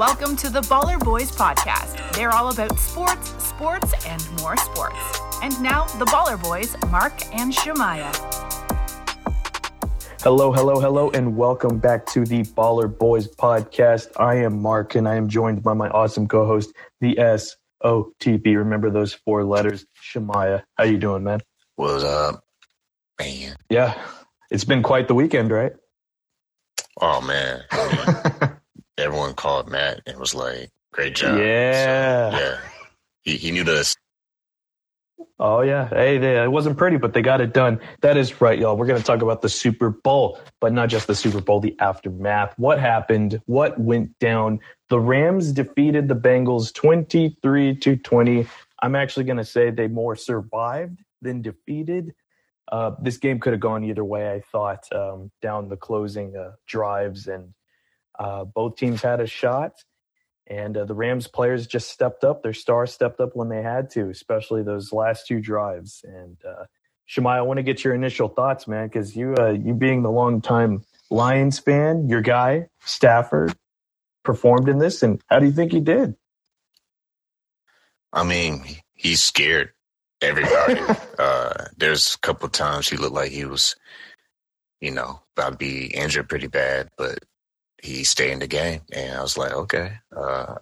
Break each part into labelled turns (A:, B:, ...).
A: Welcome to the Baller Boys podcast. They're all about sports, sports, and more sports. And now, the Baller Boys, Mark and Shemaya.
B: Hello, hello, hello, and welcome back to the Baller Boys podcast. I am Mark, and I am joined by my awesome co-host, the SOTP. Remember those four letters, Shemaya. How you doing, man?
C: What's up, man?
B: Yeah, it's been quite the weekend, right?
C: Oh man, I mean, everyone called Matt and was like, "Great job."
B: Yeah.
C: So, yeah. He he knew this.
B: Oh yeah, hey, they, it wasn't pretty, but they got it done. That is right, y'all. We're going to talk about the Super Bowl, but not just the Super Bowl, the aftermath. What happened? What went down? The Rams defeated the Bengals twenty-three to twenty. I'm actually going to say they more survived than defeated. Uh, this game could have gone either way. I thought um, down the closing uh, drives, and uh, both teams had a shot. And uh, the Rams players just stepped up. Their stars stepped up when they had to, especially those last two drives. And uh, Shemai, I want to get your initial thoughts, man, because you, uh, you being the longtime Lions fan, your guy Stafford performed in this, and how do you think he did?
C: I mean, he's scared everybody. uh, there's a couple times he looked like he was, you know, about to be injured pretty bad, but he stayed in the game, and I was like, okay, uh,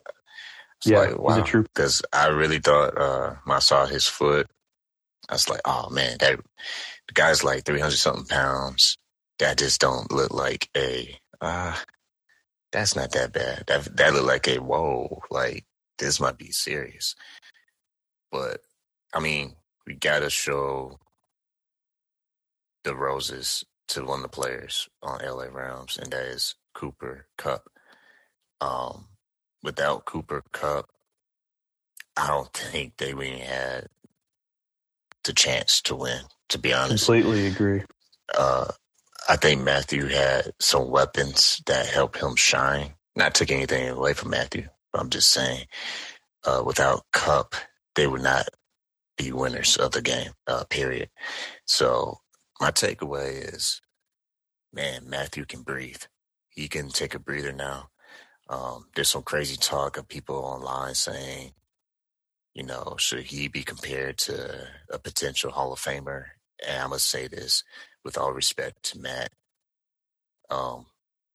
B: Yeah,
C: like,
B: he's a
C: wow,
B: troop.
C: because I really thought uh, when I saw his foot, I was like, oh man, that the guy's like three hundred something pounds. That just don't look like a. Uh, that's not that bad. That that looked like a whoa, like this might be serious. But I mean, we gotta show the roses to one of the players on LA Rams, and that is Cooper Kupp. Um, without Cooper Kupp, I don't think they really had the chance to win. To be honest,
B: Completely agree.
C: uh, I think Matthew had some weapons that helped him shine. Not taking anything away from Matthew, but I'm just saying, uh, without Kupp, they would not be winners of the game. Uh, period. So my takeaway is, man, Matthew can breathe. He can take a breather now. Um, there's some crazy talk of people online saying, you know, should he be compared to a potential Hall of Famer? And I must say this with all respect to Matt. Um,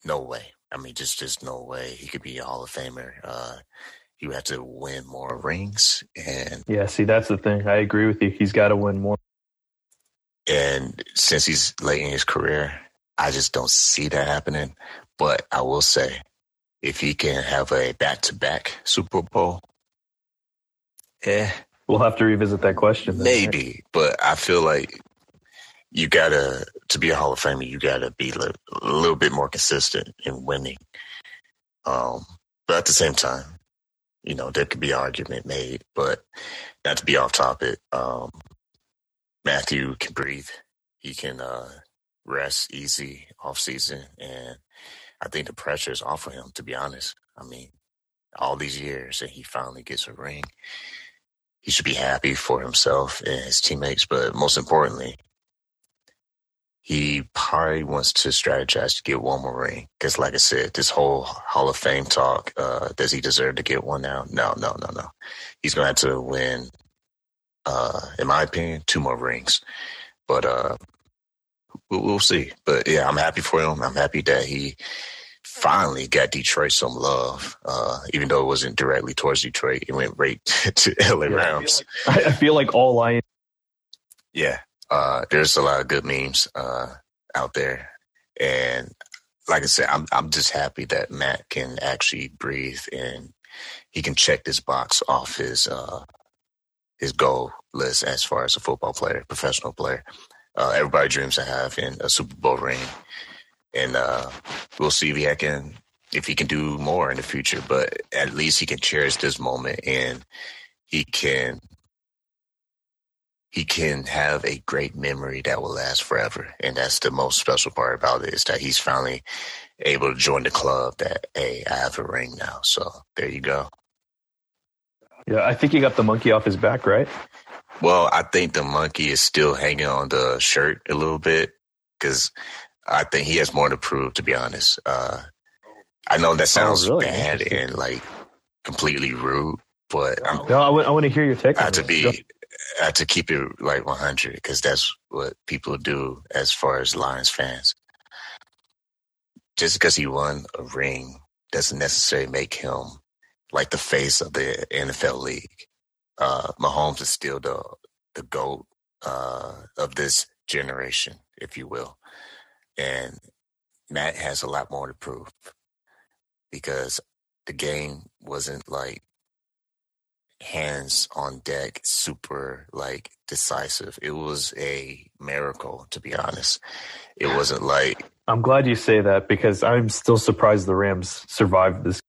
C: no way. I mean, just just no way he could be a Hall of Famer. Uh, he would have to win more rings, and
B: Yeah, see, that's the thing. I agree with you. He's got to win more.
C: and since he's late in his career, I just don't see that happening. But I will say, if he can have a back to back Super Bowl, eh,
B: We'll have to revisit that question. then, right?
C: Maybe, but I feel like you gotta to be a Hall of Famer, you gotta be li- a little bit more consistent in winning. Um, but at the same time, you know, there could be argument made, but not to be off topic. Um, Matthew can breathe. He can uh, rest easy off season, and I think the pressure is off of him. To be honest, I mean, all these years, and he finally gets a ring he should be happy for himself and his teammates, but most importantly, he probably wants to strategize to get one more ring. Because, like I said, this whole Hall of Fame talk, uh, does he deserve to get one now? No, no, no, no. He's going to have to win, uh, in my opinion, two more rings. But uh, we'll, see. But yeah, I'm happy for him. I'm happy that he finally got Detroit some love, uh, even though it wasn't directly towards Detroit. It went right to LA
B: Yeah.
C: Rams.
B: I, I feel like all Lions.
C: Yeah, uh, there's a lot of good memes uh, out there, and like I said, I'm I'm just happy that Matt can actually breathe and he can check this box off his uh, his goal list as far as a football player, professional player. Uh, everybody dreams of having a Super Bowl ring, and uh, we'll see if he can if he can do more in the future. But at least he can cherish this moment, and he can he can have a great memory that will last forever. And that's the most special part about it is that he's finally able to join the club that, hey, I have a ring now. So there you go.
B: Yeah, I think he got the monkey off his back, right?
C: Well, I think the monkey is still hanging on the shirt a little bit because I think he has more to prove, to be honest. Uh, I know that
B: Oh,
C: sounds
B: really?
C: bad and like completely rude, but I'm
B: No, I want, to hear your take.
C: I
B: on
C: have to.
B: Go-
C: be I have to keep it like 100 because that's what people do as far as Lions fans. Just because he won a ring doesn't necessarily make him like the face of the NFL league. Uh, Mahomes is still the the goat uh, of this generation, if you will, and Matt has a lot more to prove because the game wasn't like hands on deck, super like decisive. It was a miracle, to be honest. It wasn't like
B: I'm glad you say that because I'm still surprised the Rams survived this.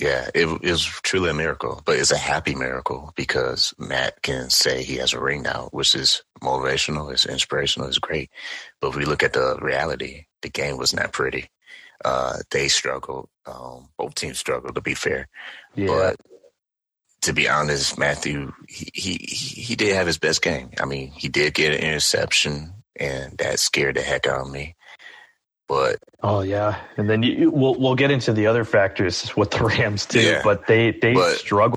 C: Yeah, it, was truly a miracle, but it's a happy miracle because Matt can say he has a ring now, which is motivational, it's inspirational, it's great. But if we look at the reality, the game was not pretty. Uh, they struggled. Um, both teams struggled, to be fair.
B: Yeah,
C: But to be honest, Matthew, he, he he he did have his best game. I mean, he did get an interception, and that scared the heck out of me. But
B: Oh yeah, and then you, you- we'll we'll get into the other factors with the Rams too.
C: Yeah.
B: But they they
C: But-
B: struggle.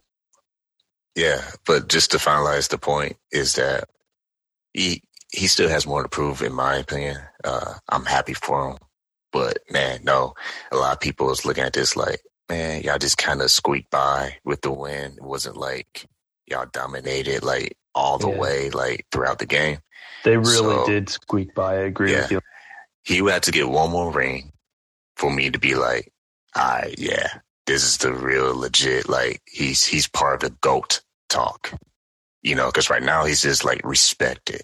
C: Yeah, but just to finalize the point is that he he still has more to prove, in my opinion. Uh, I'm happy for him, but man, no, a lot of people is looking at this like, man, y'all just kind of squeaked by with the win. It wasn't like y'all dominated like all the
B: Yeah.
C: way like throughout the game.
B: They really
C: So-
B: did squeak by. I agree
C: Yeah.
B: with you.
C: He would have to get one more ring for me to be like, all right, yeah, this is the real legit. Like he's he's part of the goat talk, you know. Because right now he's just like respected,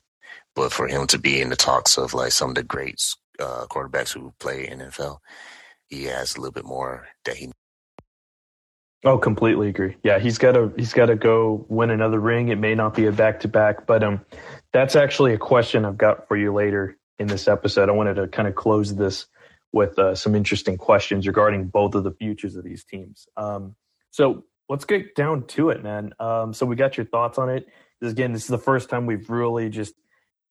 C: but for him to be in the talks of like some of the greats uh, quarterbacks who play NFL, he has a little bit more that he.
B: Oh, completely agree. Yeah, he's got to he's got to go win another ring. It may not be a back to back, but um, that's actually a question I've got for you later in this episode. I wanted to kind of close this with uh, some interesting questions regarding both of the futures of these teams. Um, so let's get down to it, man. Um, so we got your thoughts on it. This again, this is the first time we've really just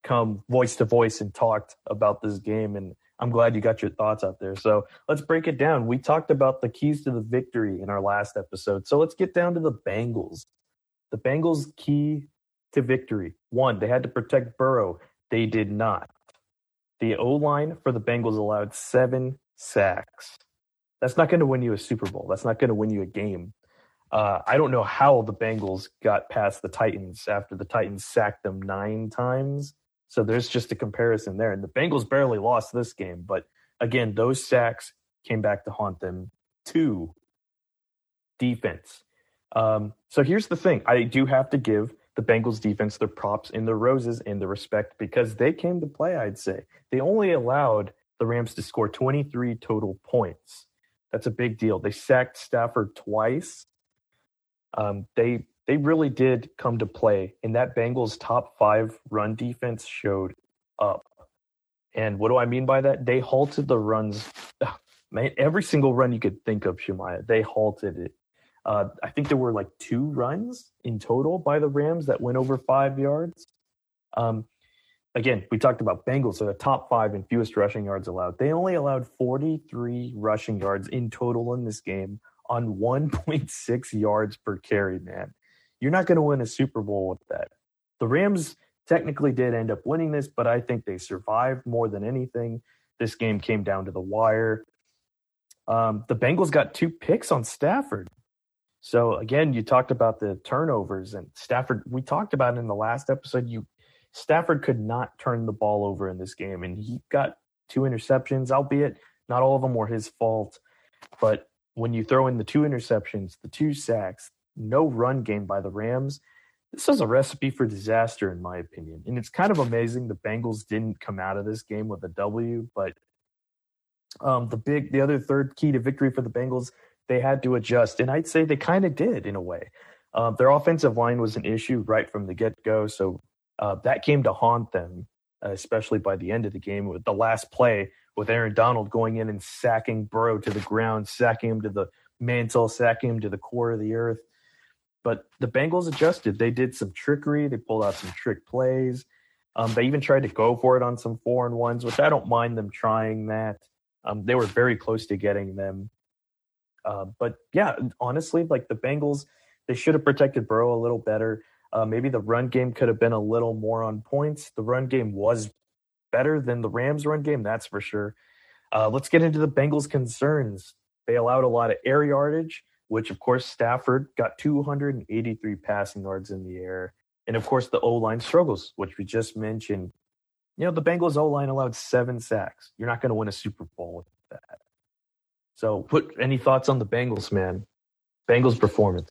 B: come voice to voice and talked about this game, and I'm glad you got your thoughts out there. So let's break it down. We talked about the keys to the victory in our last episode. So let's get down to the Bengals. The Bengals' key to victory one, they had to protect Burrow. They did not. The O line for the Bengals allowed seven sacks. That's not going to win you a Super Bowl. That's not going to win you a game. Uh, I don't know how the Bengals got past the Titans after the Titans sacked them nine times. So there's just a comparison there. And the Bengals barely lost this game, but again, those sacks came back to haunt them. Two, defense. Um, so here's the thing I do have to give the Bengals defense their props and their roses and the respect because they came to play, I'd say. They only allowed the Rams to score 23 total points. That's a big deal. They sacked Stafford twice. Um, they they really did come to play, and that Bengals top five run defense showed up. And what do I mean by that? They halted the runs. Man, every single run you could think of, Shemaiah, they halted it. Uh, I think there were like two runs in total by the Rams that went over five yards. Um, again, we talked about Bengals, so the top five in fewest rushing yards allowed. They only allowed 43 rushing yards in total in this game on 1.6 yards per carry, man. You're not going to win a Super Bowl with that. The Rams technically did end up winning this, but I think they survived more than anything. This game came down to the wire. Um, the Bengals got two picks on Stafford. So again, you talked about the turnovers and Stafford. We talked about in the last episode. You Stafford could not turn the ball over in this game, and he got two interceptions, albeit not all of them were his fault. But when you throw in the two interceptions, the two sacks, no run game by the Rams, this is a recipe for disaster, in my opinion. And it's kind of amazing the Bengals didn't come out of this game with a W, but um, the big, the other third key to victory for the Bengals, they had to adjust, and I'd say they kind of did in a way. Uh, their offensive line was an issue right from the get go, so uh, that came to haunt them, uh, especially by the end of the game with the last play with Aaron Donald going in and sacking Burrow to the ground, sacking him to the mantle, sacking him to the core of the earth. But the Bengals adjusted. They did some trickery. They pulled out some trick plays. Um, they even tried to go for it on some four and ones, which I don't mind them trying that. Um, they were very close to getting them. Uh, but yeah, honestly, like the Bengals, they should have protected Burrow a little better. Uh, maybe the run game could have been a little more on points. The run game was better than the Rams' run game, that's for sure. Uh, let's get into the Bengals' concerns. They allowed a lot of air yardage, which, of course, Stafford got 283 passing yards in the air. And, of course, the O line struggles, which we just mentioned. You know, the Bengals O line allowed seven sacks. You're not going to win a Super Bowl with that. So, put any thoughts on the Bengals, man? Bengals performance.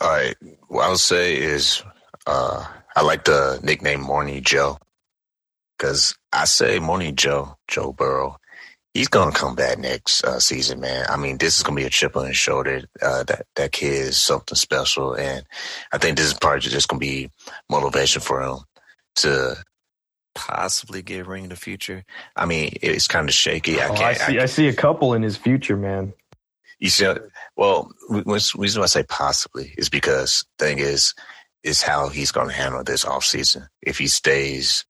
C: All right. What I'll say is uh, I like the nickname Morning Joe because I say Morning Joe, Joe Burrow, he's to come back next uh, season, man. I mean, this is to be a chip on his shoulder. Uh, that, that kid is something special. And I think this is probably just to be motivation for him to possibly get a ring in the future. I mean, it's kind of shaky.
B: I, oh, I see. I, I, see a couple in his future, man.
C: You see, well, the reason why I say possibly is because thing is, is how he's going to handle this off season. If he stays,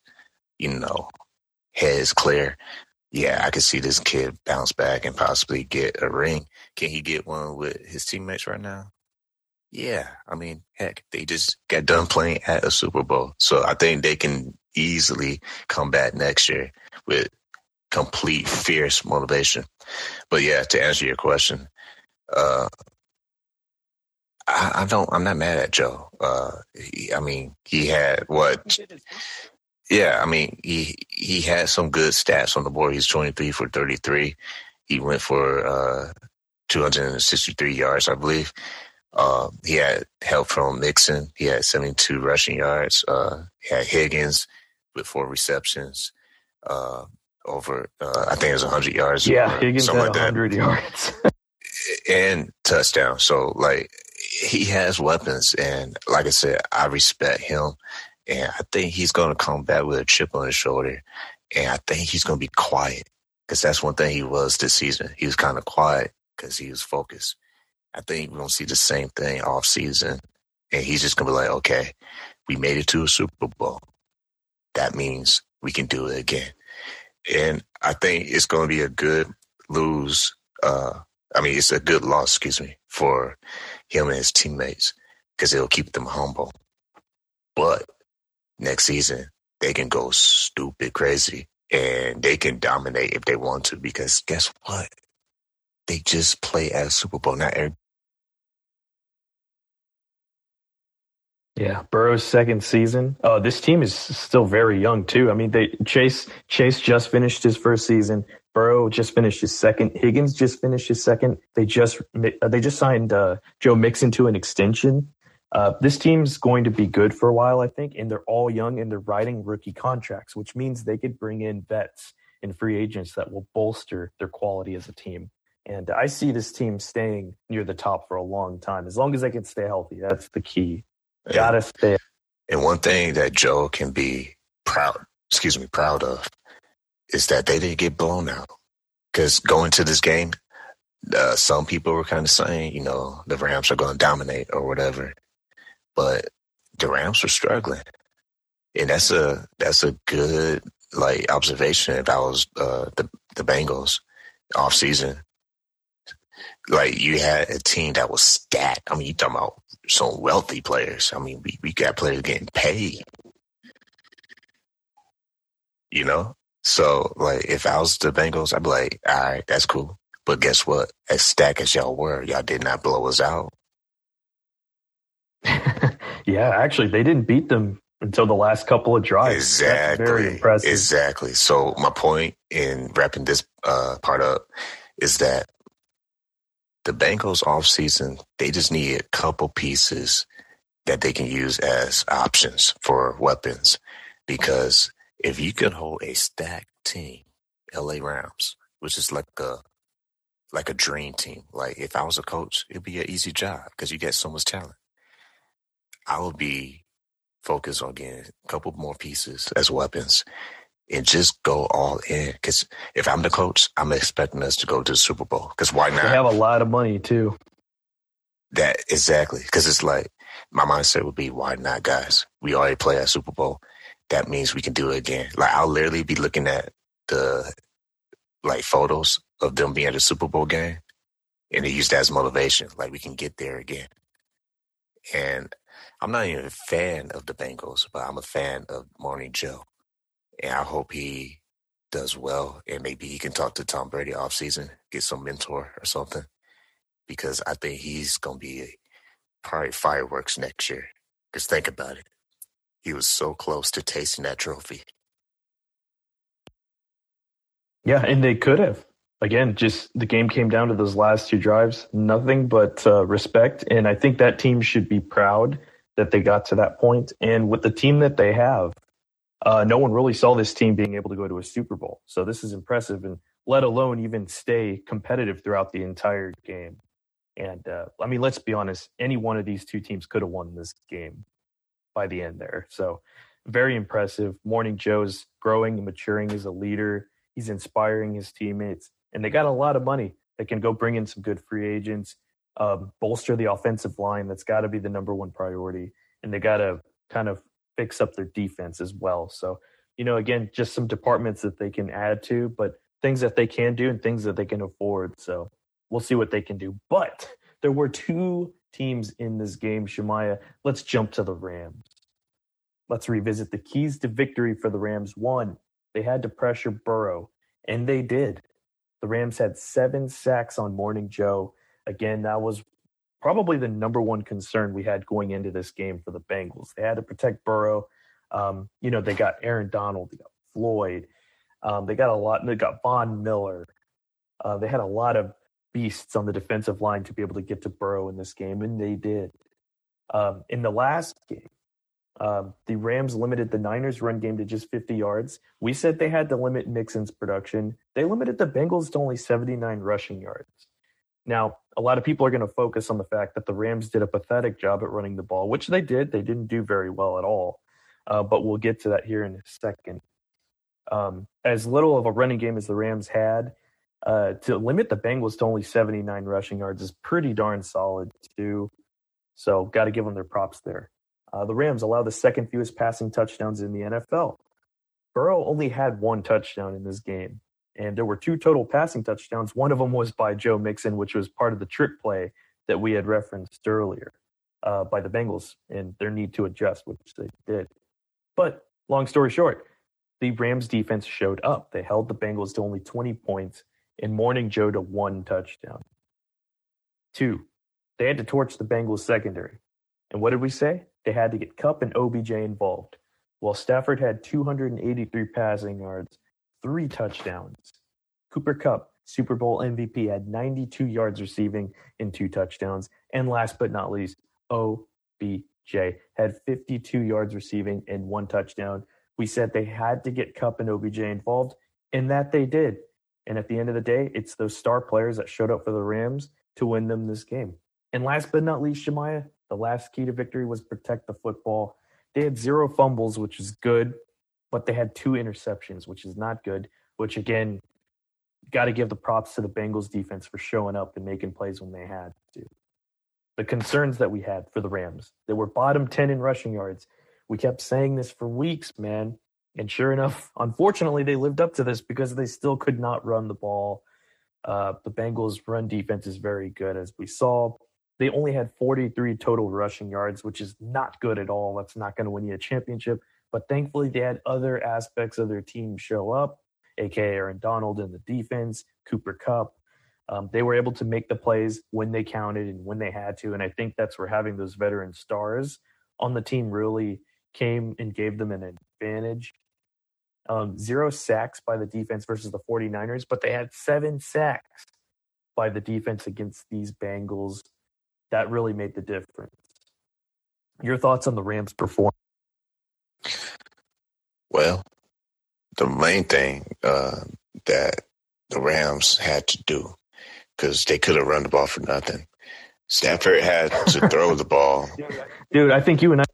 C: you know, heads clear, yeah, I could see this kid bounce back and possibly get a ring. Can he get one with his teammates right now? Yeah, I mean, heck, they just got done playing at a Super Bowl. So I think they can easily come back next year with complete fierce motivation. But yeah, to answer your question, uh, I, I, don't. I'm not mad at Joe. Uh, he, I mean, he had what? Yeah, I mean, he he had some good stats on the board. He's 23 for 33. He went for uh, 263 yards, I believe. Uh, he had help from Mixon. He had 72 rushing yards. Uh, he had Higgins with four receptions. Uh, over, uh, I think it was 100 yards.
B: Yeah, Higgins had like 100 yards.
C: and touchdown. So, like, he has weapons. And like I said, I respect him. And I think he's going to come back with a chip on his shoulder. And I think he's going to be quiet because that's one thing he was this season. He was kind of quiet because he was focused. I think we're going to see the same thing off season. And he's just going to be like, okay, we made it to a Super Bowl. That means we can do it again. And I think it's going to be a good lose. Uh, I mean, it's a good loss, excuse me, for him and his teammates because it'll keep them humble. But next season, they can go stupid crazy and they can dominate if they want to because guess what? They just play at a Super Bowl. Not every
B: Yeah, Burrow's second season. Oh, this team is still very young too. I mean, they Chase Chase just finished his first season. Burrow just finished his second. Higgins just finished his second. They just they just signed uh, Joe Mixon to an extension. Uh, this team's going to be good for a while, I think, and they're all young and they're riding rookie contracts, which means they could bring in vets and free agents that will bolster their quality as a team. And I see this team staying near the top for a long time, as long as they can stay healthy. That's the key. Gotta stay.
C: And one thing that Joe can be proud, excuse me, proud of, is that they didn't get blown out. Because going to this game, uh, some people were kind of saying, you know, the Rams are going to dominate or whatever, but the Rams were struggling, and that's a that's a good like observation. If I was uh, the the Bengals off season, like you had a team that was stacked. I mean, you talking about some wealthy players. I mean, we, we got players getting paid. You know? So like if I was the Bengals, I'd be like, all right, that's cool. But guess what? As stacked as y'all were, y'all did not blow us out.
B: yeah, actually they didn't beat them until the last couple of drives.
C: Exactly. That's very impressive. Exactly. So my point in wrapping this uh, part up is that the Bengals offseason, they just need a couple pieces that they can use as options for weapons. Because if you can hold a stacked team, LA Rams, which is like a like a dream team. Like if I was a coach, it'd be an easy job because you get so much talent. I would be focused on getting a couple more pieces as weapons and just go all in. Because if I'm the coach, I'm expecting us to go to the Super Bowl. Because why not?
B: They have a lot of money too.
C: That exactly. Because it's like my mindset would be, why not, guys? We already play at Super Bowl. That means we can do it again. Like I'll literally be looking at the like photos of them being at a Super Bowl game, and they used that as motivation. Like we can get there again. And I'm not even a fan of the Bengals, but I'm a fan of Morning Joe, and I hope he does well, and maybe he can talk to Tom Brady off season, get some mentor or something, because I think he's gonna be probably fireworks next year. Because think about it, he was so close to tasting that trophy.
B: Yeah, and they could have. Again, just the game came down to those last two drives. Nothing but uh, respect, and I think that team should be proud that they got to that point. And with the team that they have, uh, no one really saw this team being able to go to a Super Bowl. So this is impressive, and let alone even stay competitive throughout the entire game. And uh, I mean, let's be honest, any one of these two teams could have won this game by the end there. So very impressive. Morning Joe's growing and maturing as a leader. He's inspiring his teammates, and they got a lot of money. They can go bring in some good free agents, um, bolster the offensive line. That's got to be the number one priority, and they got to kind of fix up their defense as well. So, you know, again, just some departments that they can add to, but things that they can do and things that they can afford. So we'll see what they can do. But there were two teams in this game, Shemaya. Let's jump to the Rams. Let's revisit the keys to victory for the Rams. One, they had to pressure Burrow, and they did. The Rams had seven sacks on Morning Joe. Again, that was probably the number one concern we had going into this game for the Bengals. They had to protect Burrow. Um, you know, they got Aaron Donald, they got Floyd, um, they got a lot. They got Von Miller. Uh, they had a lot of beasts on the defensive line to be able to get to Burrow in this game, and they did. Um, in the last game, um, the Rams limited the Niners' run game to just 50 yards. We said they had to limit Mixon's production. They limited the Bengals to only 79 rushing yards. Now, a lot of people are going to focus on the fact that the Rams did a pathetic job at running the ball, which they did. They didn't do very well at all. Uh, but we'll get to that here in a second. Um, as little of a running game as the Rams had, uh, to limit the Bengals to only 79 rushing yards is pretty darn solid, too. So, got to give them their props there. Uh, the Rams allow the second fewest passing touchdowns in the NFL. Burrow only had one touchdown in this game and there were two total passing touchdowns. One of them was by Joe Mixon, which was part of the trick play that we had referenced earlier uh, by the Bengals and their need to adjust, which they did. But long story short, the Rams defense showed up. They held the Bengals to only 20 points and Morning Joe to one touchdown. Two, they had to torch the Bengals secondary. And what did we say? They had to get Kupp and OBJ involved. While Stafford had 283 passing yards, three touchdowns. Cooper Kupp, Super Bowl MVP, had 92 yards receiving and two touchdowns. And last but not least, OBJ had 52 yards receiving and one touchdown. We said they had to get Kupp and OBJ involved, and that they did. And at the end of the day, it's those star players that showed up for the Rams to win them this game. And last but not least, Shemaya, the last key to victory was protect the football. They had zero fumbles, which is good but they had two interceptions, which is not good. Which again, got to give the props to the Bengals defense for showing up and making plays when they had to. The concerns that we had for the Rams, they were bottom 10 in rushing yards. We kept saying this for weeks, man. And sure enough, unfortunately, they lived up to this because they still could not run the ball. Uh, the Bengals' run defense is very good, as we saw. They only had 43 total rushing yards, which is not good at all. That's not going to win you a championship. But thankfully, they had other aspects of their team show up, aka Aaron Donald in the defense, Cooper Kupp. Um, they were able to make the plays when they counted and when they had to. And I think that's where having those veteran stars on the team really came and gave them an advantage. Um, zero sacks by the defense versus the 49ers, but they had seven sacks by the defense against these Bengals. That really made the difference. Your thoughts on the Rams' performance?
C: Well, the main thing uh, that the Rams had to do, because they could have run the ball for nothing. Stafford had to throw the ball.
B: Dude, I think you and I.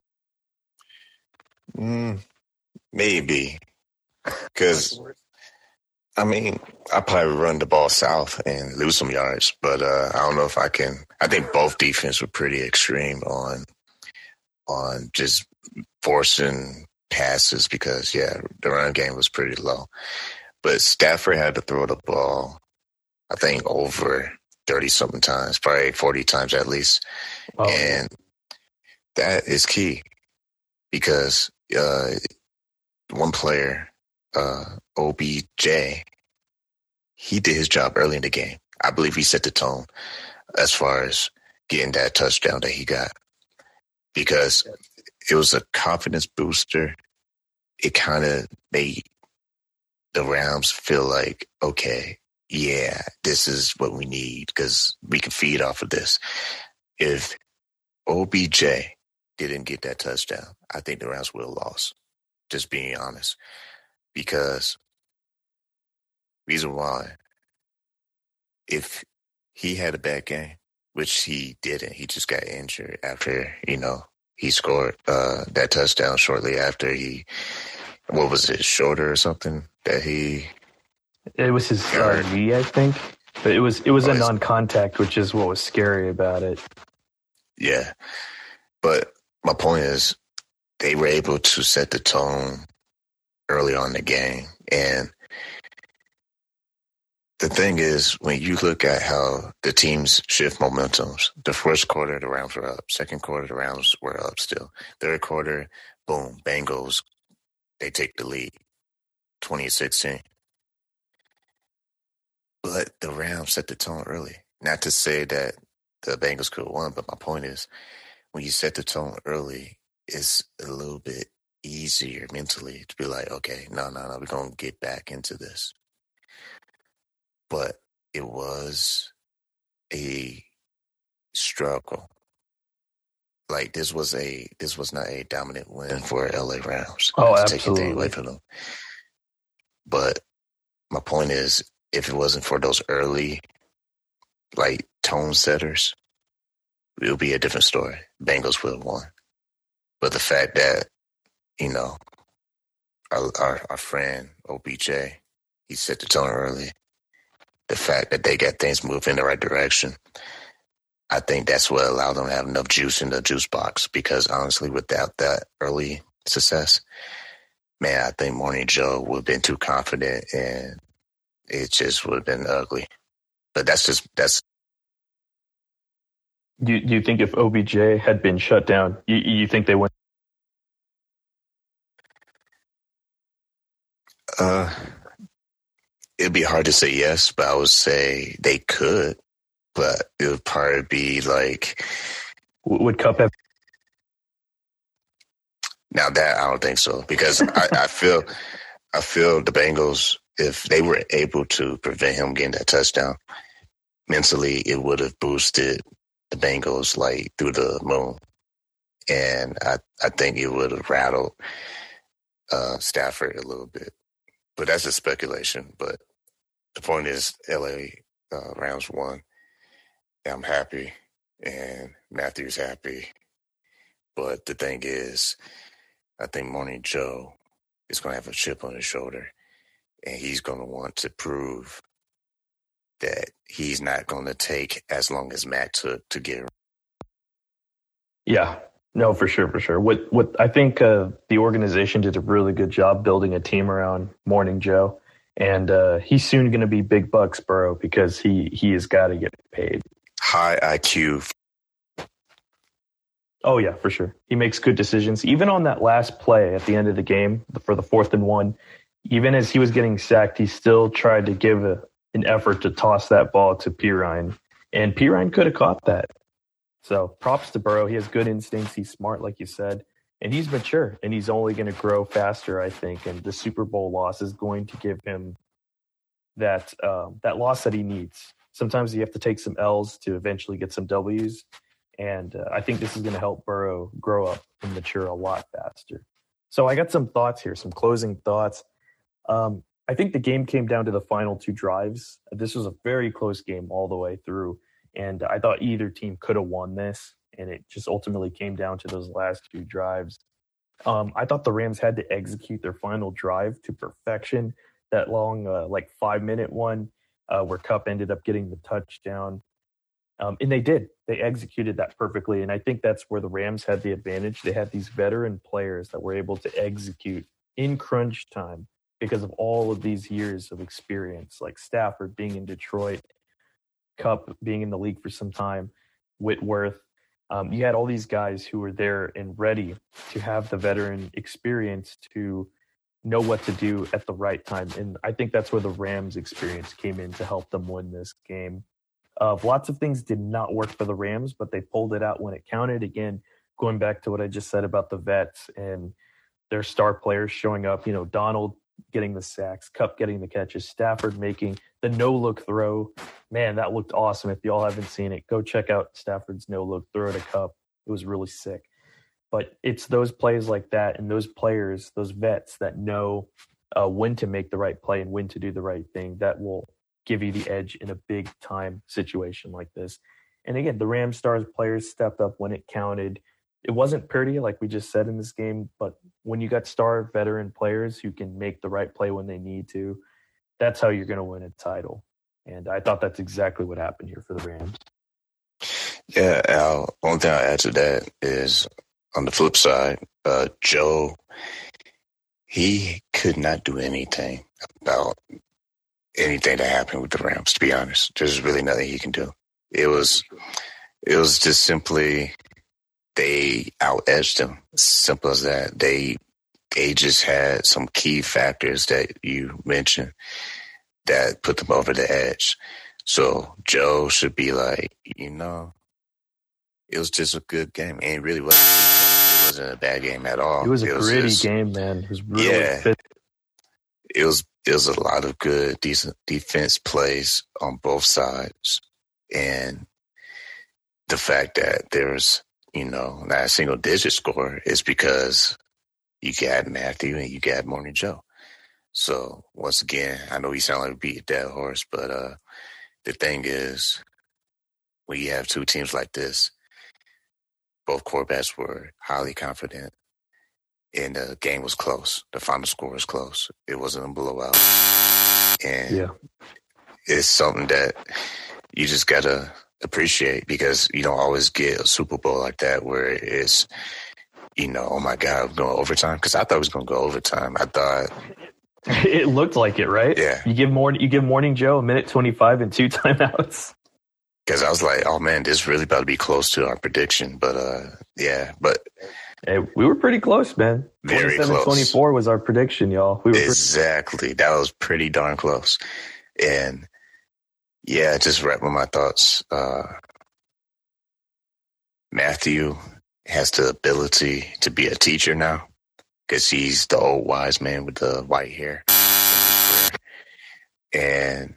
C: Mm, maybe. Because, I mean, I probably run the ball south and lose some yards, but uh, I don't know if I can. I think both defense were pretty extreme on on just forcing passes because yeah, the run game was pretty low. But Stafford had to throw the ball, I think, over 30 something times, probably 40 times at least. Oh. And that is key because uh, one player, uh, OBJ, he did his job early in the game. I believe he set the tone as far as getting that touchdown that he got because it was a confidence booster. It kind of made the Rams feel like, okay, yeah, this is what we need because we can feed off of this. If OBJ didn't get that touchdown, I think the Rams would have lost. Just being honest, because reason why, if he had a bad game, which he didn't, he just got injured after you know he scored uh, that touchdown shortly after he what was it shoulder or something that he
B: it was his uh, knee i think. But it was it was oh, a non-contact which is what was scary about it.
C: Yeah. But my point is they were able to set the tone early on in the game. And the thing is, when you look at how the teams shift momentums, the first quarter, the Rams were up. Second quarter, the Rams were up still. Third quarter, boom, Bengals, they take the lead, 2016. But the Rams set the tone early. Not to say that the Bengals could have won, but my point is, when you set the tone early, it's a little bit easier mentally to be like, okay, no, no, no, we're going to get back into this but it was a struggle. Like this was a this was not a dominant win for LA Rams.
B: Oh, absolutely. Take away
C: from them. But my point is, if it wasn't for those early, like tone setters, it would be a different story. Bengals would have won. But the fact that you know our our, our friend OBJ, he set the tone early the fact that they got things moving in the right direction. I think that's what allowed them to have enough juice in the juice box because honestly, without that early success, man, I think Morning Joe would have been too confident and it just would have been ugly. But that's just, that's.
B: Do you, you think if OBJ had been shut down, you, you think they would?
C: Uh, it'd be hard to say yes, but I would say they could. But it would probably be like
B: would Kupp have
C: now that I don't think so because I, I, feel I feel the Bengals if they were able to prevent him getting that touchdown mentally it would have boosted the Bengals like through the moon and I I think it would have rattled uh, Stafford a little bit but that's a speculation but the point is, LA uh, Rams won. I'm happy, and Matthew's happy. But the thing is, I think Morning Joe is going to have a chip on his shoulder, and he's going to want to prove that he's not going to take as long as Matt took to get.
B: Yeah, no, for sure, for sure. What what I think uh, the organization did a really good job building a team around Morning Joe and uh, he's soon going to be big bucks, Burrow, because he he has got to get paid.
C: High IQ.
B: Oh yeah, for sure. He makes good decisions. Even on that last play at the end of the game for the fourth and one, even as he was getting sacked, he still tried to give a, an effort to toss that ball to Perine, and Perine could have caught that. So props to Burrow. He has good instincts. He's smart, like you said and he's mature and he's only going to grow faster, I think. And the Super Bowl loss is going to give him that um, that loss that he needs. Sometimes you have to take some L's to eventually get some W's, and uh, I think this is going to help Burrow grow up and mature a lot faster. So I got some thoughts here, some closing thoughts. Um, I think the game came down to the final two drives. This was a very close game all the way through, and I thought either team could have won this and it just ultimately came down to those last two drives. Um, I thought the Rams had to execute their final drive to perfection. That long, uh, like five minute one, uh, where Kupp ended up getting the touchdown, um, and they did. They executed that perfectly, and I think that's where the Rams had the advantage. They had these veteran players that were able to execute in crunch time because of all of these years of experience, like Stafford being in Detroit, Kupp being in the league for some time, Whitworth. Um, you had all these guys who were there and ready to have the veteran experience to know what to do at the right time. And I think that's where the Rams experience came in to help them win this game. Uh, lots of things did not work for the Rams, but they pulled it out when it counted. Again, going back to what I just said about the vets and their star players showing up, you know, Donald getting the sacks, Kupp getting the catches, Stafford making the no look throw. Man, that looked awesome. If y'all haven't seen it, go check out Stafford's no look throw to Kupp. It was really sick. But it's those plays like that and those players, those vets that know uh, when to make the right play and when to do the right thing that will give you the edge in a big time situation like this. And again, the Ram Stars players stepped up when it counted. It wasn't pretty, like we just said in this game, but when you got star veteran players who can make the right play when they need to, that's how you're going to win a title. And I thought that's exactly what happened here for the Rams.
C: Yeah, Al, one thing I'll add to that is on the flip side, uh, Joe, he could not do anything about anything that happened with the Rams. To be honest, there's really nothing he can do. It was, it was just simply they out edged him. Simple as that. They just had some key factors that you mentioned that put them over the edge. So Joe should be like, you know, it was just a good game. And it really wasn't. It wasn't a bad game at all.
B: It was a it was gritty just, game, man. It was really yeah. Fit.
C: It was it was a lot of good, decent defense plays on both sides, and the fact that there's you know not a single digit score is because you got Matthew and you got Morning Joe. So once again, I know we sound like we beat a dead horse, but uh, the thing is, when you have two teams like this, both quarterbacks were highly confident, and the game was close. The final score was close. It wasn't a blowout, and yeah. it's something that you just gotta appreciate because you don't always get a Super Bowl like that where it's, you know, oh my God, going overtime. Because I thought it was going to go overtime. I thought
B: it looked like it, right?
C: Yeah.
B: You give more. You give Morning Joe a minute twenty five and two timeouts
C: because I was like, oh man, this is really about to be close to our prediction. But uh, yeah, but
B: hey, we were pretty close, man.
C: Very close.
B: 24 was our prediction, y'all.
C: We were exactly. Pretty- that was pretty darn close. And yeah, just wrapping my thoughts. Uh, Matthew has the ability to be a teacher now because he's the old wise man with the white hair. And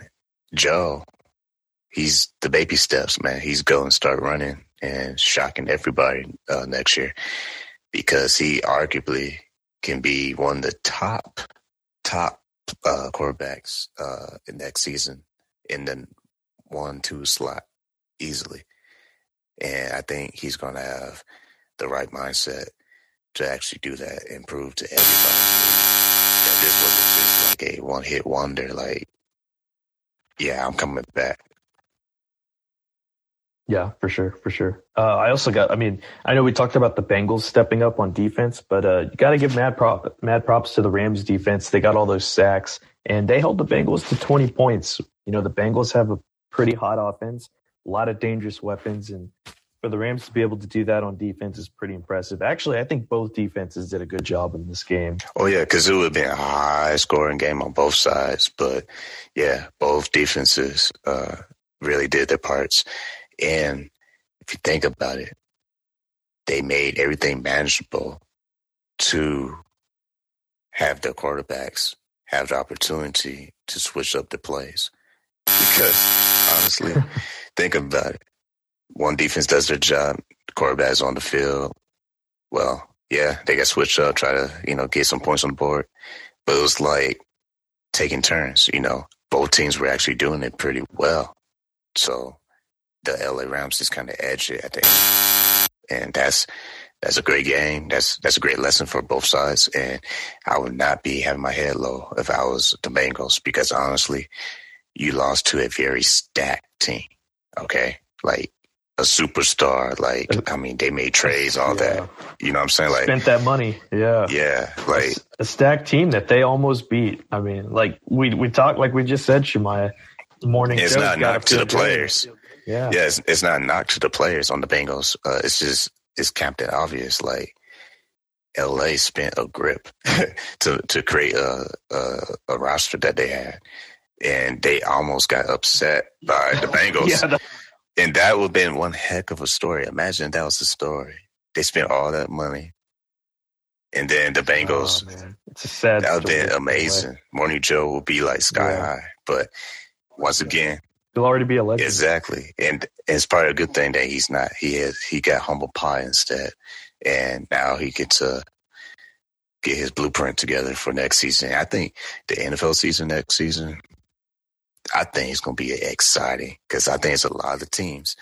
C: Joe he's the baby steps, man. He's going to start running and shocking everybody uh, next year because he arguably can be one of the top top uh, quarterbacks uh, in next season in the one two slot easily, and I think he's going to have the right mindset to actually do that and prove to everybody that this wasn't just like a one hit wonder. Like, yeah, I'm coming back.
B: Yeah, for sure, for sure. Uh, I also got. I mean, I know we talked about the Bengals stepping up on defense, but uh, you got to give mad prop, mad props to the Rams defense. They got all those sacks, and they held the Bengals to 20 points. You know, the Bengals have a pretty hot offense, a lot of dangerous weapons, and for the Rams to be able to do that on defense is pretty impressive. Actually, I think both defenses did a good job in this game.
C: Oh yeah, because it would have been a high scoring game on both sides, but yeah, both defenses uh, really did their parts. And if you think about it, they made everything manageable to have their quarterbacks have the opportunity to switch up the plays. Because honestly, think about it. One defense does their job, quarterback's on the field. Well, yeah, they got switched up, try to, you know, get some points on the board. But it was like taking turns, you know. Both teams were actually doing it pretty well. So the LA Rams just kind of edged it, at the end. And that's that's a great game. That's that's a great lesson for both sides. And I would not be having my head low if I was the Bengals because honestly, you lost to a very stacked team. Okay, like a superstar. Like, I mean, they made trades, all yeah. that. You know what I'm saying? Like,
B: spent that money. Yeah.
C: Yeah. Like
B: a, a stacked team that they almost beat. I mean, like we we talked, like we just said, Shemaya. Morning.
C: It's not knock to the players.
B: Yeah.
C: Yeah. It's, it's not knock to the players on the Bengals. Uh, it's just it's Captain Obvious. Like LA spent a grip to to create a, a, a roster that they had, and they almost got upset by the Bengals. yeah, the- and that would have been one heck of a story. Imagine that was the story. They spent all that money, and then the Bengals.
B: Oh, it's a sad.
C: That would have been amazing. Morning Joe will be like sky yeah. high, but once again,
B: he'll already be a legend.
C: Exactly, and it's probably a good thing that he's not. He has he got humble pie instead and now he gets to get his blueprint together for next season. I think the NFL season next season, I think it's going to be exciting because I think it's a lot of the teams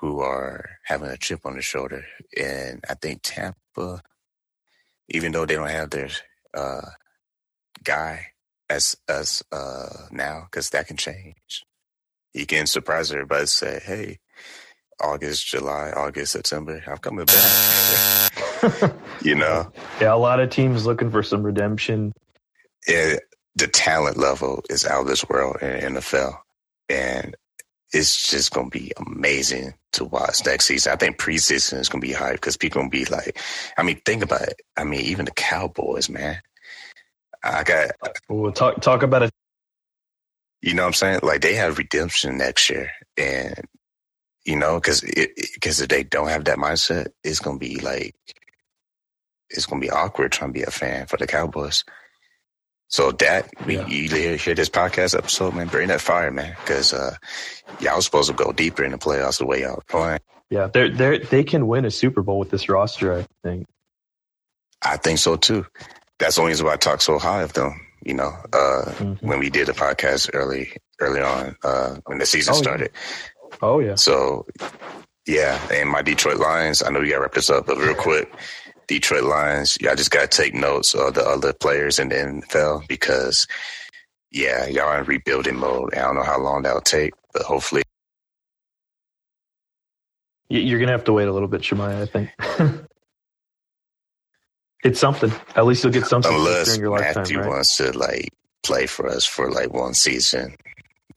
C: who are having a chip on their shoulder, and I think Tampa, even though they don't have their uh, guy as as uh, now, because that can change. He can surprise everybody. Say, hey, August, July, August, September. I'm coming back. you know?
B: Yeah, a lot of teams looking for some redemption.
C: Yeah, the talent level is out of this world in NFL. And it's just going to be amazing to watch next season. I think preseason is going to be hype because people going to be like, I mean, think about it. I mean, even the Cowboys, man. I got.
B: We'll talk talk about it.
C: You know what I'm saying? Like they have redemption next year, and you know, because because if they don't have that mindset, it's gonna be like it's gonna be awkward trying to be a fan for the Cowboys. So that we yeah. you hear this podcast episode, man, bring that fire, man, because uh, y'all supposed to go deeper in the playoffs the way y'all playing.
B: Yeah, they they they can win a Super Bowl with this roster. I think.
C: I think so too. That's the only reason why I talk so high of them. You know, uh, mm-hmm. when we did the podcast early early on uh, when the season oh, started,
B: Oh yeah.
C: So yeah, and my Detroit Lions. I know you got to wrap this up, but real quick, Detroit Lions. Y'all just got to take notes of the other players in the NFL because yeah, y'all are in rebuilding mode. I don't know how long that'll take, but hopefully.
B: You're gonna have to wait a little bit, Shemaya. I think. it's something. At least you'll get something
C: Unless
B: during your lifetime.
C: Matthew
B: right?
C: wants to like play for us for like one season,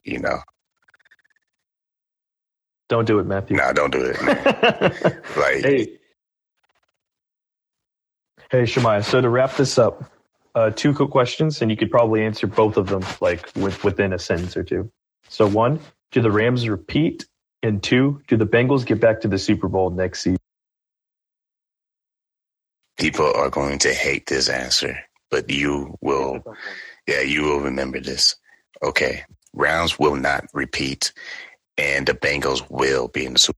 C: you know.
B: Don't do it, Matthew.
C: No, nah, don't do it. like,
B: hey, hey, Shemaya. So to wrap this up, uh, two quick questions, and you could probably answer both of them like with, within a sentence or two. So one, do the Rams repeat? And two, do the Bengals get back to the Super Bowl next season?
C: People are going to hate this answer, but you will, yeah, you will remember this. Okay, Rams will not repeat and the Bengals will be in the Super.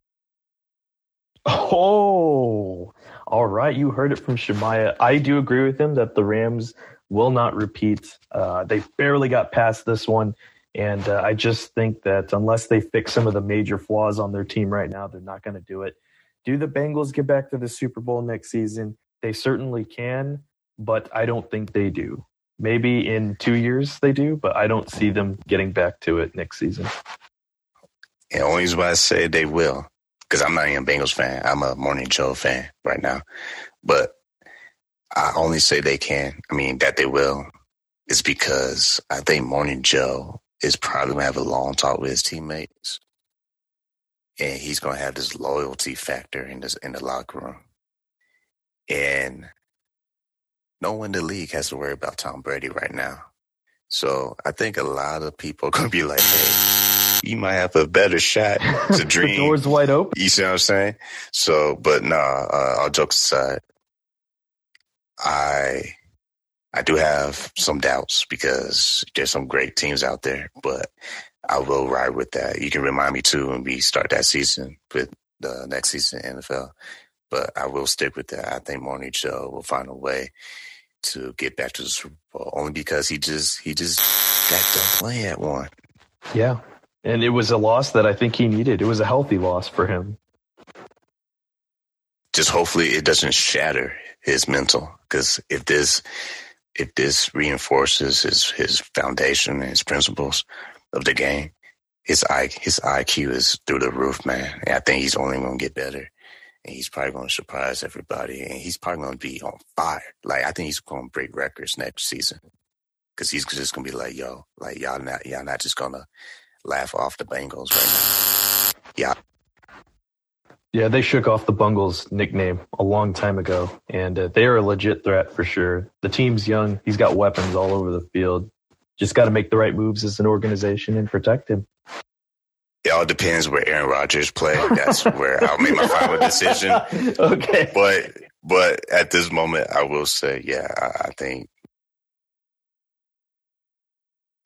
C: Bowl.
B: Oh, all right. You heard it from Shemaya. I do agree with him that the Rams will not repeat. Uh, they barely got past this one. And uh, I just think that unless they fix some of the major flaws on their team right now, they're not going to do it. Do the Bengals get back to the Super Bowl next season? They certainly can, but I don't think they do. Maybe in two years they do, but I don't see them getting back to it next season.
C: And only reason why I say they will, because I'm not even a Bengals fan. I'm a Morning Joe fan right now. But I only say they can. I mean, that they will is because I think Morning Joe is probably going to have a long talk with his teammates. And he's going to have this loyalty factor in this in the locker room. And no one in the league has to worry about Tom Brady right now. So I think a lot of people are going to be like, hey, you might have a better shot to dream.
B: the door's wide open.
C: You see what I'm saying? So, but nah, uh, all jokes aside, I I do have some doubts because there's some great teams out there, but I will ride with that. You can remind me too when we start that season with the next season in NFL. But I will stick with that. I think Morning Joe will find a way to get back to the Super Bowl only because he just he just got done playing at one.
B: Yeah, and it was a loss that I think he needed. It was a healthy loss for him.
C: Just hopefully it doesn't shatter his mental because if this if this reinforces his his foundation and his principles of the game, his I his IQ is through the roof, man. And I think he's only going to get better. And he's probably going to surprise everybody. And he's probably going to be on fire. Like I think he's going to break records next season because he's just going to be like, yo, like y'all not y'all not just to laugh off the Bengals right now. Yeah.
B: Yeah, they shook off the Bungles nickname a long time ago, and uh, they are a legit threat for sure. The team's young; he's got weapons all over the field. Just got to make the right moves as an organization and protect him.
C: It all depends where Aaron Rodgers play. That's where I'll make my final decision.
B: okay,
C: but but at this moment, I will say, yeah, I, I think.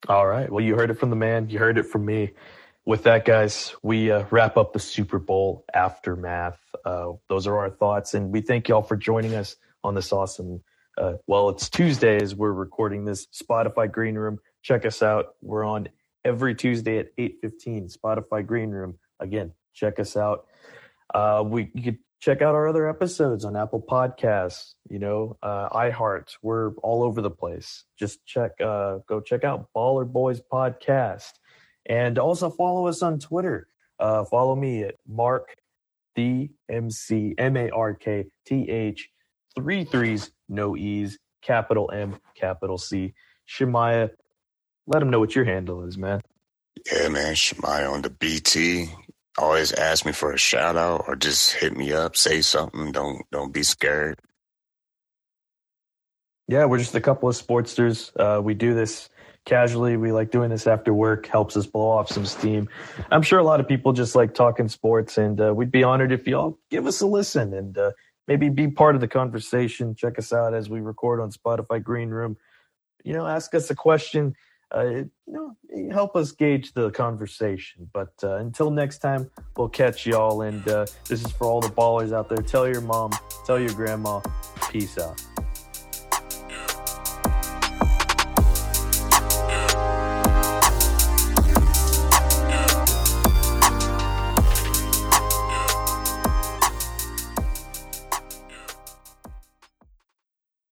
B: All right. Well, you heard it from the man. You heard it from me with that, guys, we uh, wrap up the Super Bowl aftermath. Uh, those are our thoughts, and we thank y'all for joining us on this awesome. Uh, well, it's Tuesday as we're recording this Spotify Green Room. Check us out. We're on every Tuesday at eight fifteen. Spotify Green Room. Again, check us out. Uh, we you could check out our other episodes on Apple Podcasts. You know, uh, iHeart. We're all over the place. Just check. Uh, go check out Baller Boys Podcast. And also follow us on Twitter. Uh, follow me at Mark the MC M A R K T H three threes no e's capital M capital C. Shemaya, let them know what your handle is, man.
C: Yeah, man, Shemaya on the BT. Always ask me for a shout out or just hit me up, say something. Don't don't be scared.
B: Yeah, we're just a couple of sportsters. Uh, we do this casually. We like doing this after work, helps us blow off some steam. I'm sure a lot of people just like talking sports, and uh, we'd be honored if y'all give us a listen and uh, maybe be part of the conversation. Check us out as we record on Spotify Green Room. You know, ask us a question. Uh, you know, help us gauge the conversation. But uh, until next time, we'll catch y'all. And uh, this is for all the ballers out there. Tell your mom, tell your grandma. Peace out.